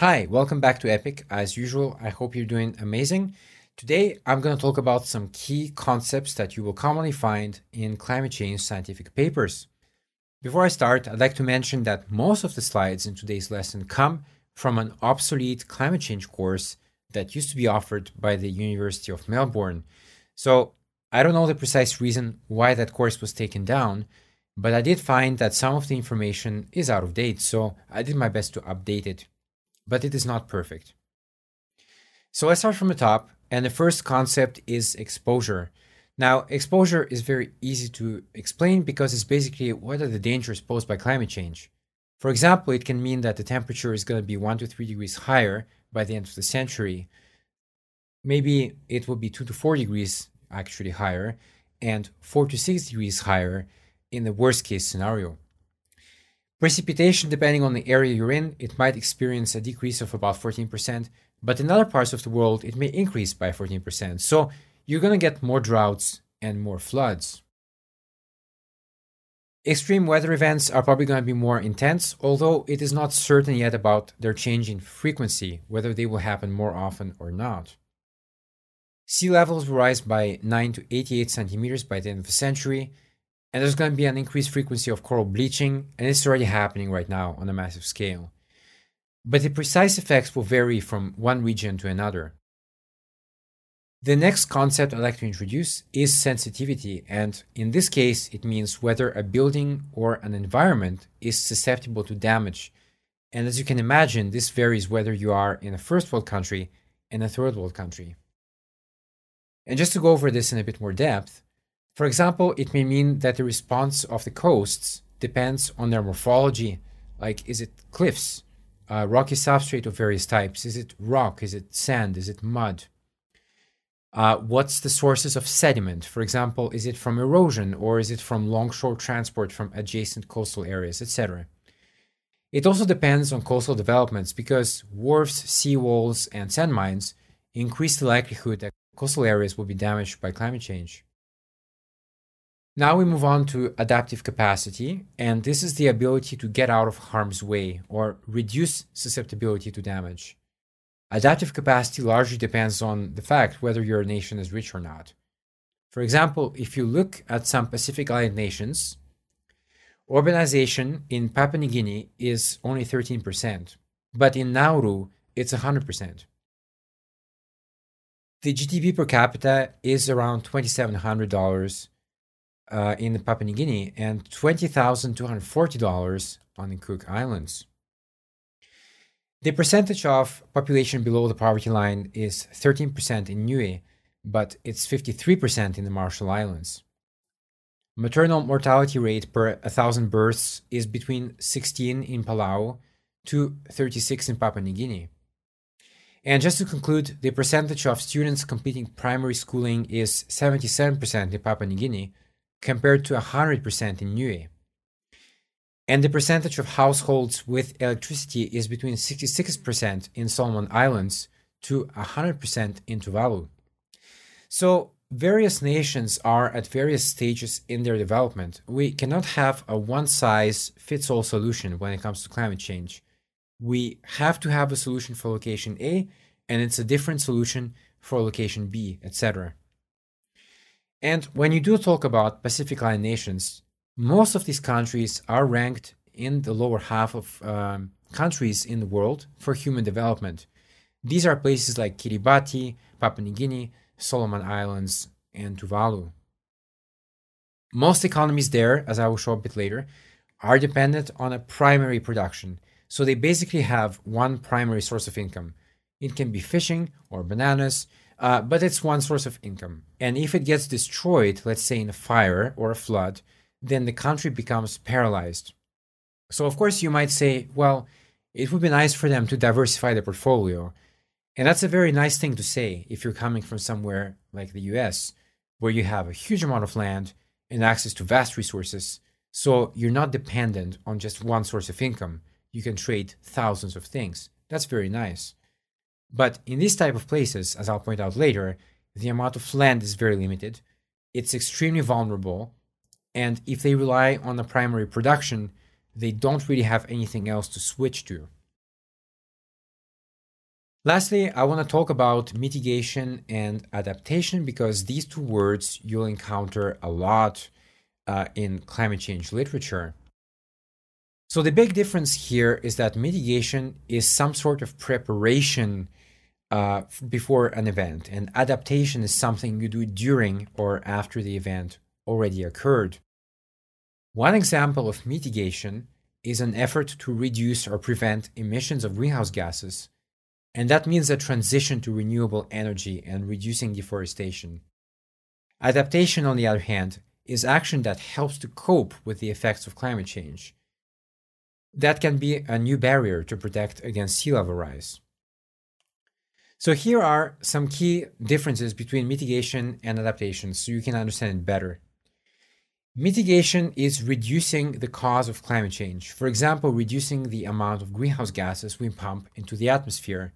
Hi, welcome back to Epic. As usual, I hope you're doing amazing. Today, I'm going to talk about some key concepts that you will commonly find in climate change scientific papers. Before I start, I'd like to mention that most of the slides in today's lesson come from an obsolete climate change course that used to be offered by the University of Melbourne. So, I don't know the precise reason why that course was taken down, but I did find that some of the information is out of date, so I did my best to update it but it is not perfect. So let's start from the top, and the first concept is exposure. Now, exposure is very easy to explain because it's basically what are the dangers posed by climate change. For example, it can mean that the temperature is going to be 1 to 3 degrees higher by the end of the century. Maybe it will be 2 to 4 degrees actually higher, and 4 to 6 degrees higher in the worst case scenario. Precipitation, depending on the area you're in, it might experience a decrease of about 14%, but in other parts of the world, it may increase by 14%. So you're going to get more droughts and more floods. Extreme weather events are probably going to be more intense, although it is not certain yet about their change in frequency, whether they will happen more often or not. Sea levels will rise by 9 to 88 centimeters by the end of the century, and there's going to be an increased frequency of coral bleaching, and it's already happening right now on a massive scale. But the precise effects will vary from one region to another. The next concept I'd like to introduce is sensitivity, and in this case, it means whether a building or an environment is susceptible to damage. And as you can imagine, this varies whether you are in a first world country and a third world country. And just to go over this in a bit more depth, for example, it may mean that the response of the coasts depends on their morphology. Like, is it cliffs, uh, rocky substrate of various types? Is it rock? Is it sand? Is it mud? Uh, what's the sources of sediment? For example, is it from erosion or is it from longshore transport from adjacent coastal areas, etc.? It also depends on coastal developments because wharfs, seawalls, and sand mines increase the likelihood that coastal areas will be damaged by climate change. Now we move on to adaptive capacity, and this is the ability to get out of harm's way or reduce susceptibility to damage. Adaptive capacity largely depends on the fact whether your nation is rich or not. For example, if you look at some Pacific Island nations, urbanization in Papua New Guinea is only 13%, but in Nauru, it's 100%. The GDP per capita is around $2,700 uh, in Papua New Guinea and $20,240 on the Cook Islands. The percentage of population below the poverty line is 13% in Niue, but it's 53% in the Marshall Islands. Maternal mortality rate per 1,000 births is between 16 in Palau to 36 in Papua New Guinea. And just to conclude, the percentage of students completing primary schooling is 77% in Papua New Guinea, compared to 100% in Niue. And the percentage of households with electricity is between 66% in Solomon Islands to 100% in Tuvalu. So, various nations are at various stages in their development. We cannot have a one size fits all solution when it comes to climate change. We have to have a solution for location A, and it's a different solution for location B, etc. And when you do talk about Pacific Island nations, most of these countries are ranked in the lower half of um, countries in the world for human development. These are places like Kiribati, Papua New Guinea, Solomon Islands, and Tuvalu. Most economies there, as I will show a bit later, are dependent on a primary production. So they basically have one primary source of income. It can be fishing or bananas, uh, but it's one source of income. And if it gets destroyed, let's say in a fire or a flood, then the country becomes paralyzed. So, of course, you might say, well, it would be nice for them to diversify their portfolio. And that's a very nice thing to say if you're coming from somewhere like the US, where you have a huge amount of land and access to vast resources. So you're not dependent on just one source of income. You can trade thousands of things. That's very nice. But in these type of places, as I'll point out later, the amount of land is very limited. It's extremely vulnerable, and if they rely on the primary production, they don't really have anything else to switch to. Lastly, I want to talk about mitigation and adaptation because these two words you'll encounter a lot uh, in climate change literature. So, the big difference here is that mitigation is some sort of preparation uh, before an event, and adaptation is something you do during or after the event already occurred. One example of mitigation is an effort to reduce or prevent emissions of greenhouse gases and that means a transition to renewable energy and reducing deforestation. Adaptation, on the other hand, is action that helps to cope with the effects of climate change. That can be a new barrier to protect against sea level rise. So, here are some key differences between mitigation and adaptation so you can understand it better. Mitigation is reducing the cause of climate change, for example, reducing the amount of greenhouse gases we pump into the atmosphere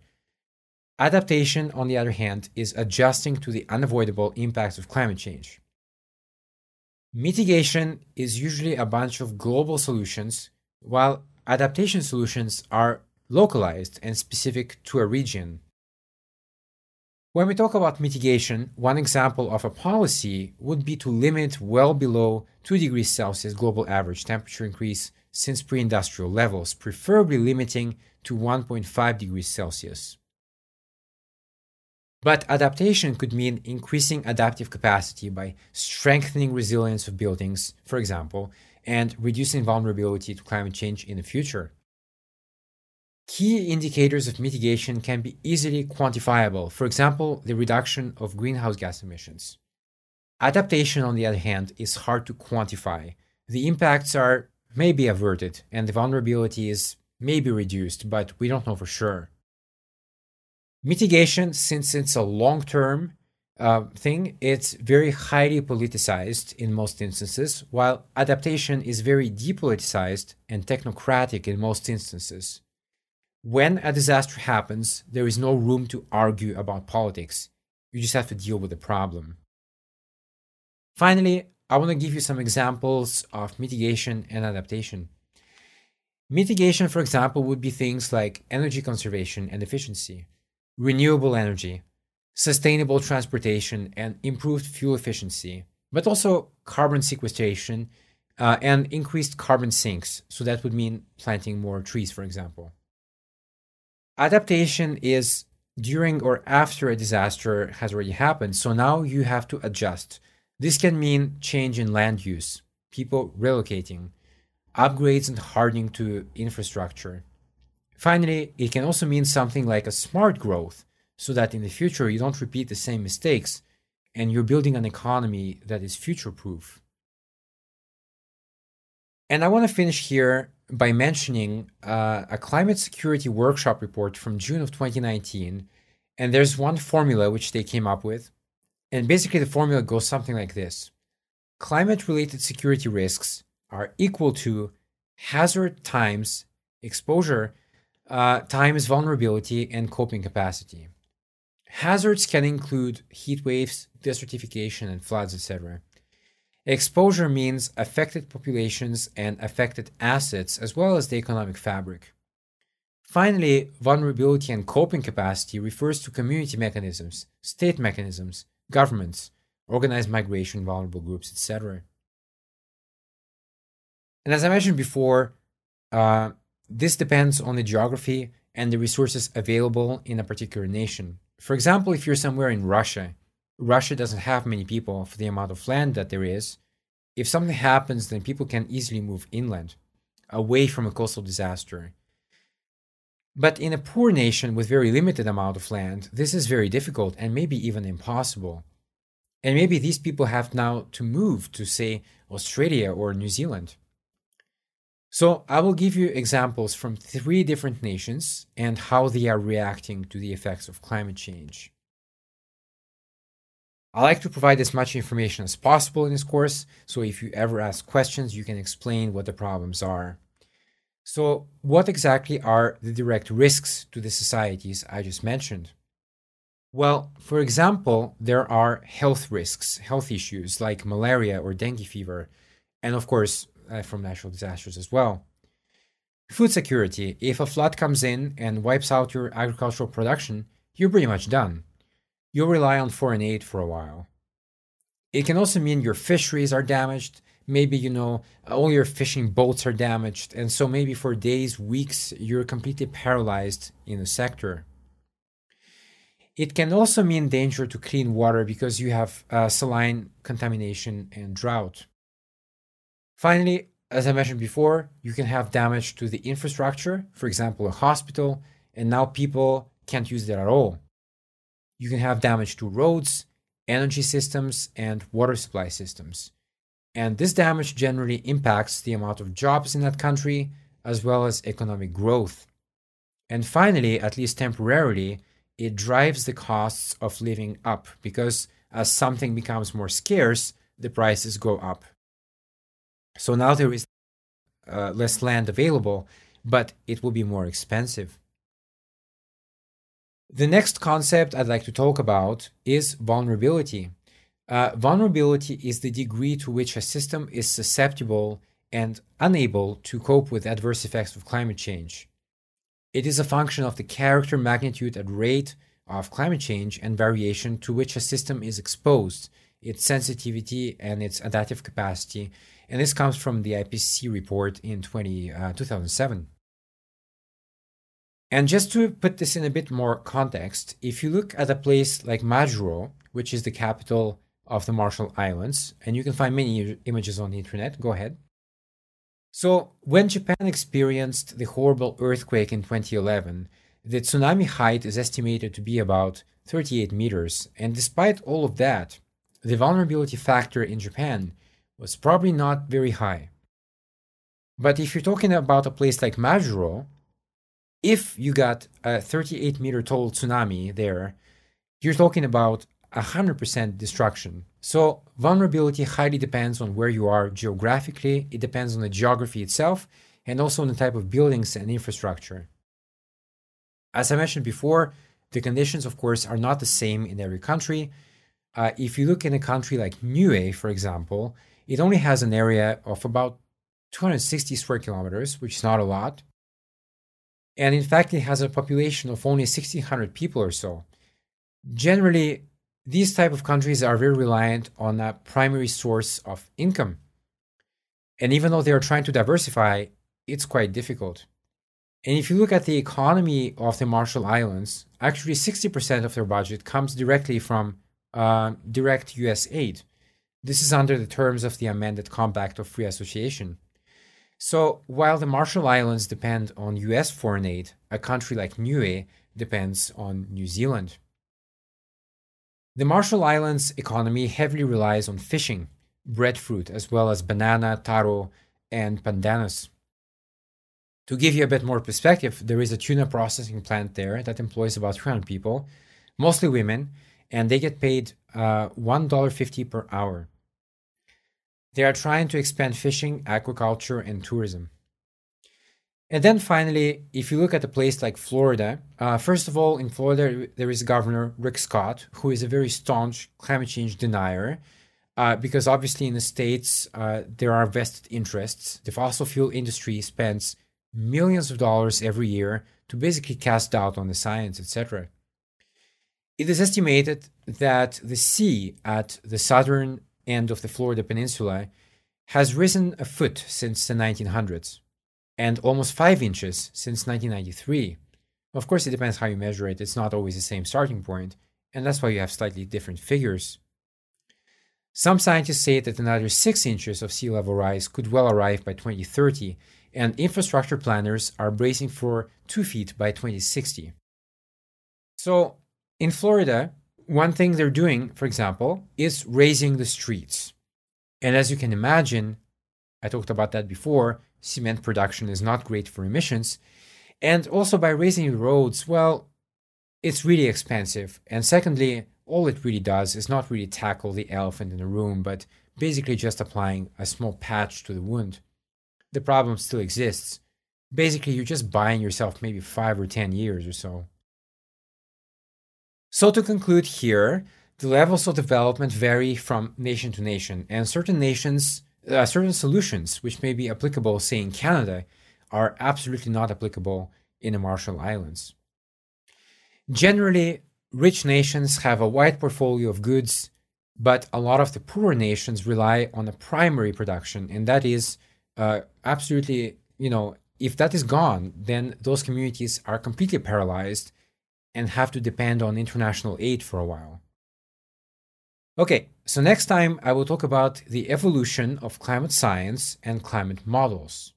Adaptation, on the other hand, is adjusting to the unavoidable impacts of climate change. Mitigation is usually a bunch of global solutions, while adaptation solutions are localized and specific to a region. When we talk about mitigation, one example of a policy would be to limit well below 2 degrees Celsius global average temperature increase since pre industrial levels, preferably limiting to 1.5 degrees Celsius. But adaptation could mean increasing adaptive capacity by strengthening resilience of buildings, for example, and reducing vulnerability to climate change in the future. Key indicators of mitigation can be easily quantifiable, for example, the reduction of greenhouse gas emissions. Adaptation, on the other hand, is hard to quantify. The impacts are maybe averted and the vulnerability is maybe reduced, but we don't know for sure. Mitigation, since it's a long term uh, thing, it's very highly politicized in most instances, while adaptation is very depoliticized and technocratic in most instances. When a disaster happens, there is no room to argue about politics. You just have to deal with the problem. Finally, I want to give you some examples of mitigation and adaptation. Mitigation, for example, would be things like energy conservation and efficiency renewable energy, sustainable transportation, and improved fuel efficiency, but also carbon sequestration uh, and increased carbon sinks. So that would mean planting more trees, for example. Adaptation is during or after a disaster has already happened. So now you have to adjust. This can mean change in land use, people relocating, upgrades and hardening to infrastructure, Finally, it can also mean something like a smart growth, so that in the future you don't repeat the same mistakes and you're building an economy that is future proof. And I want to finish here by mentioning uh, a climate security workshop report from June of 2019. And there's one formula which they came up with. And basically, the formula goes something like this Climate related security risks are equal to hazard times exposure uh, times vulnerability and coping capacity. Hazards can include heat waves, desertification, and floods, etc. Exposure means affected populations and affected assets, as well as the economic fabric. Finally, vulnerability and coping capacity refers to community mechanisms, state mechanisms, governments, organized migration, vulnerable groups, etc. And as I mentioned before, uh, this depends on the geography and the resources available in a particular nation. For example, if you're somewhere in Russia, Russia doesn't have many people for the amount of land that there is. If something happens, then people can easily move inland, away from a coastal disaster. But in a poor nation with very limited amount of land, this is very difficult and maybe even impossible. And maybe these people have now to move to, say, Australia or New Zealand. So I will give you examples from three different nations and how they are reacting to the effects of climate change. I like to provide as much information as possible in this course, so if you ever ask questions, you can explain what the problems are. So, what exactly are the direct risks to the societies I just mentioned? Well, for example, there are health risks, health issues like malaria or dengue fever, and of course, uh, from natural disasters as well. Food security. If a flood comes in and wipes out your agricultural production, you're pretty much done. You'll rely on foreign aid for a while. It can also mean your fisheries are damaged. Maybe, you know, all your fishing boats are damaged. And so maybe for days, weeks, you're completely paralyzed in the sector. It can also mean danger to clean water because you have uh, saline contamination and drought. Finally, as I mentioned before, you can have damage to the infrastructure, for example, a hospital, and now people can't use that at all. You can have damage to roads, energy systems, and water supply systems. And this damage generally impacts the amount of jobs in that country as well as economic growth. And finally, at least temporarily, it drives the costs of living up because as something becomes more scarce, the prices go up. So now there is uh, less land available, but it will be more expensive. The next concept I'd like to talk about is vulnerability. Uh, vulnerability is the degree to which a system is susceptible and unable to cope with adverse effects of climate change. It is a function of the character, magnitude, and rate of climate change and variation to which a system is exposed, its sensitivity, and its adaptive capacity. And this comes from the IPCC report in 20, uh, 2007. And just to put this in a bit more context, if you look at a place like Majuro, which is the capital of the Marshall Islands, and you can find many images on the internet, go ahead. So, when Japan experienced the horrible earthquake in 2011, the tsunami height is estimated to be about 38 meters, and despite all of that, the vulnerability factor in Japan was probably not very high. But if you're talking about a place like Majuro, if you got a 38 meter tall tsunami there, you're talking about 100% destruction. So, vulnerability highly depends on where you are geographically, it depends on the geography itself, and also on the type of buildings and infrastructure. As I mentioned before, the conditions, of course, are not the same in every country. Uh, if you look in a country like Niue, for example, it only has an area of about 260 square kilometers, which is not a lot. And in fact, it has a population of only 1,600 people or so. Generally, these type of countries are very reliant on a primary source of income. And even though they are trying to diversify, it's quite difficult. And if you look at the economy of the Marshall Islands, actually 60% of their budget comes directly from uh, direct US aid. This is under the terms of the amended Compact of Free Association. So while the Marshall Islands depend on US foreign aid, a country like Niue depends on New Zealand. The Marshall Islands economy heavily relies on fishing, breadfruit, as well as banana, taro, and pandanus. To give you a bit more perspective, there is a tuna processing plant there that employs about 300 people, mostly women, and they get paid uh, $1.50 per hour. They are trying to expand fishing, aquaculture, and tourism. And then finally, if you look at a place like Florida, uh, first of all, in Florida, there is Governor Rick Scott, who is a very staunch climate change denier, uh, because obviously in the States, uh, there are vested interests. The fossil fuel industry spends millions of dollars every year to basically cast doubt on the science, etc. It is estimated that the sea at the southern end of the Florida Peninsula has risen a foot since the 1900s and almost five inches since 1993. Of course, it depends how you measure it, it's not always the same starting point, and that's why you have slightly different figures. Some scientists say that another 6 inches of sea level rise could well arrive by 2030, and infrastructure planners are bracing for 2 feet by 2060. So, in Florida, one thing they're doing, for example, is raising the streets. And as you can imagine, I talked about that before, cement production is not great for emissions. And also by raising the roads, well, it's really expensive. And secondly, all it really does is not really tackle the elephant in the room, but basically just applying a small patch to the wound the problem still exists. Basically, you're just buying yourself maybe five or 10 years or so. So, to conclude here, the levels of development vary from nation to nation, and certain nations, uh, certain solutions which may be applicable, say in Canada, are absolutely not applicable in the Marshall Islands. Generally, rich nations have a wide portfolio of goods, but a lot of the poorer nations rely on a primary production, and that is uh, absolutely, you know, if that is gone, then those communities are completely paralyzed and have to depend on international aid for a while. Okay, so next time I will talk about the evolution of climate science and climate models.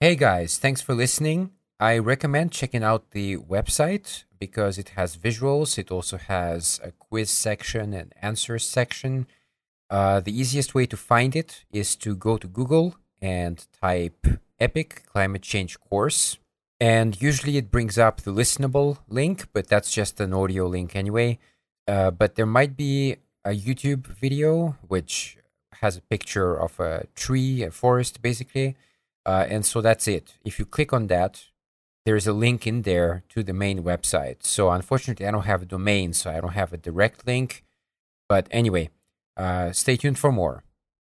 Hey guys, thanks for listening. I recommend checking out the website because it has visuals. It also has a quiz section and answers section. Uh, the easiest way to find it is to go to Google and type EPIC Climate Change Course. And usually it brings up the listenable link, but that's just an audio link anyway. Uh, but there might be a YouTube video which has a picture of a tree, a forest, basically. Uh, and so that's it. If you click on that, there's a link in there to the main website. So unfortunately, I don't have a domain, so I don't have a direct link. But anyway, uh, stay tuned for more.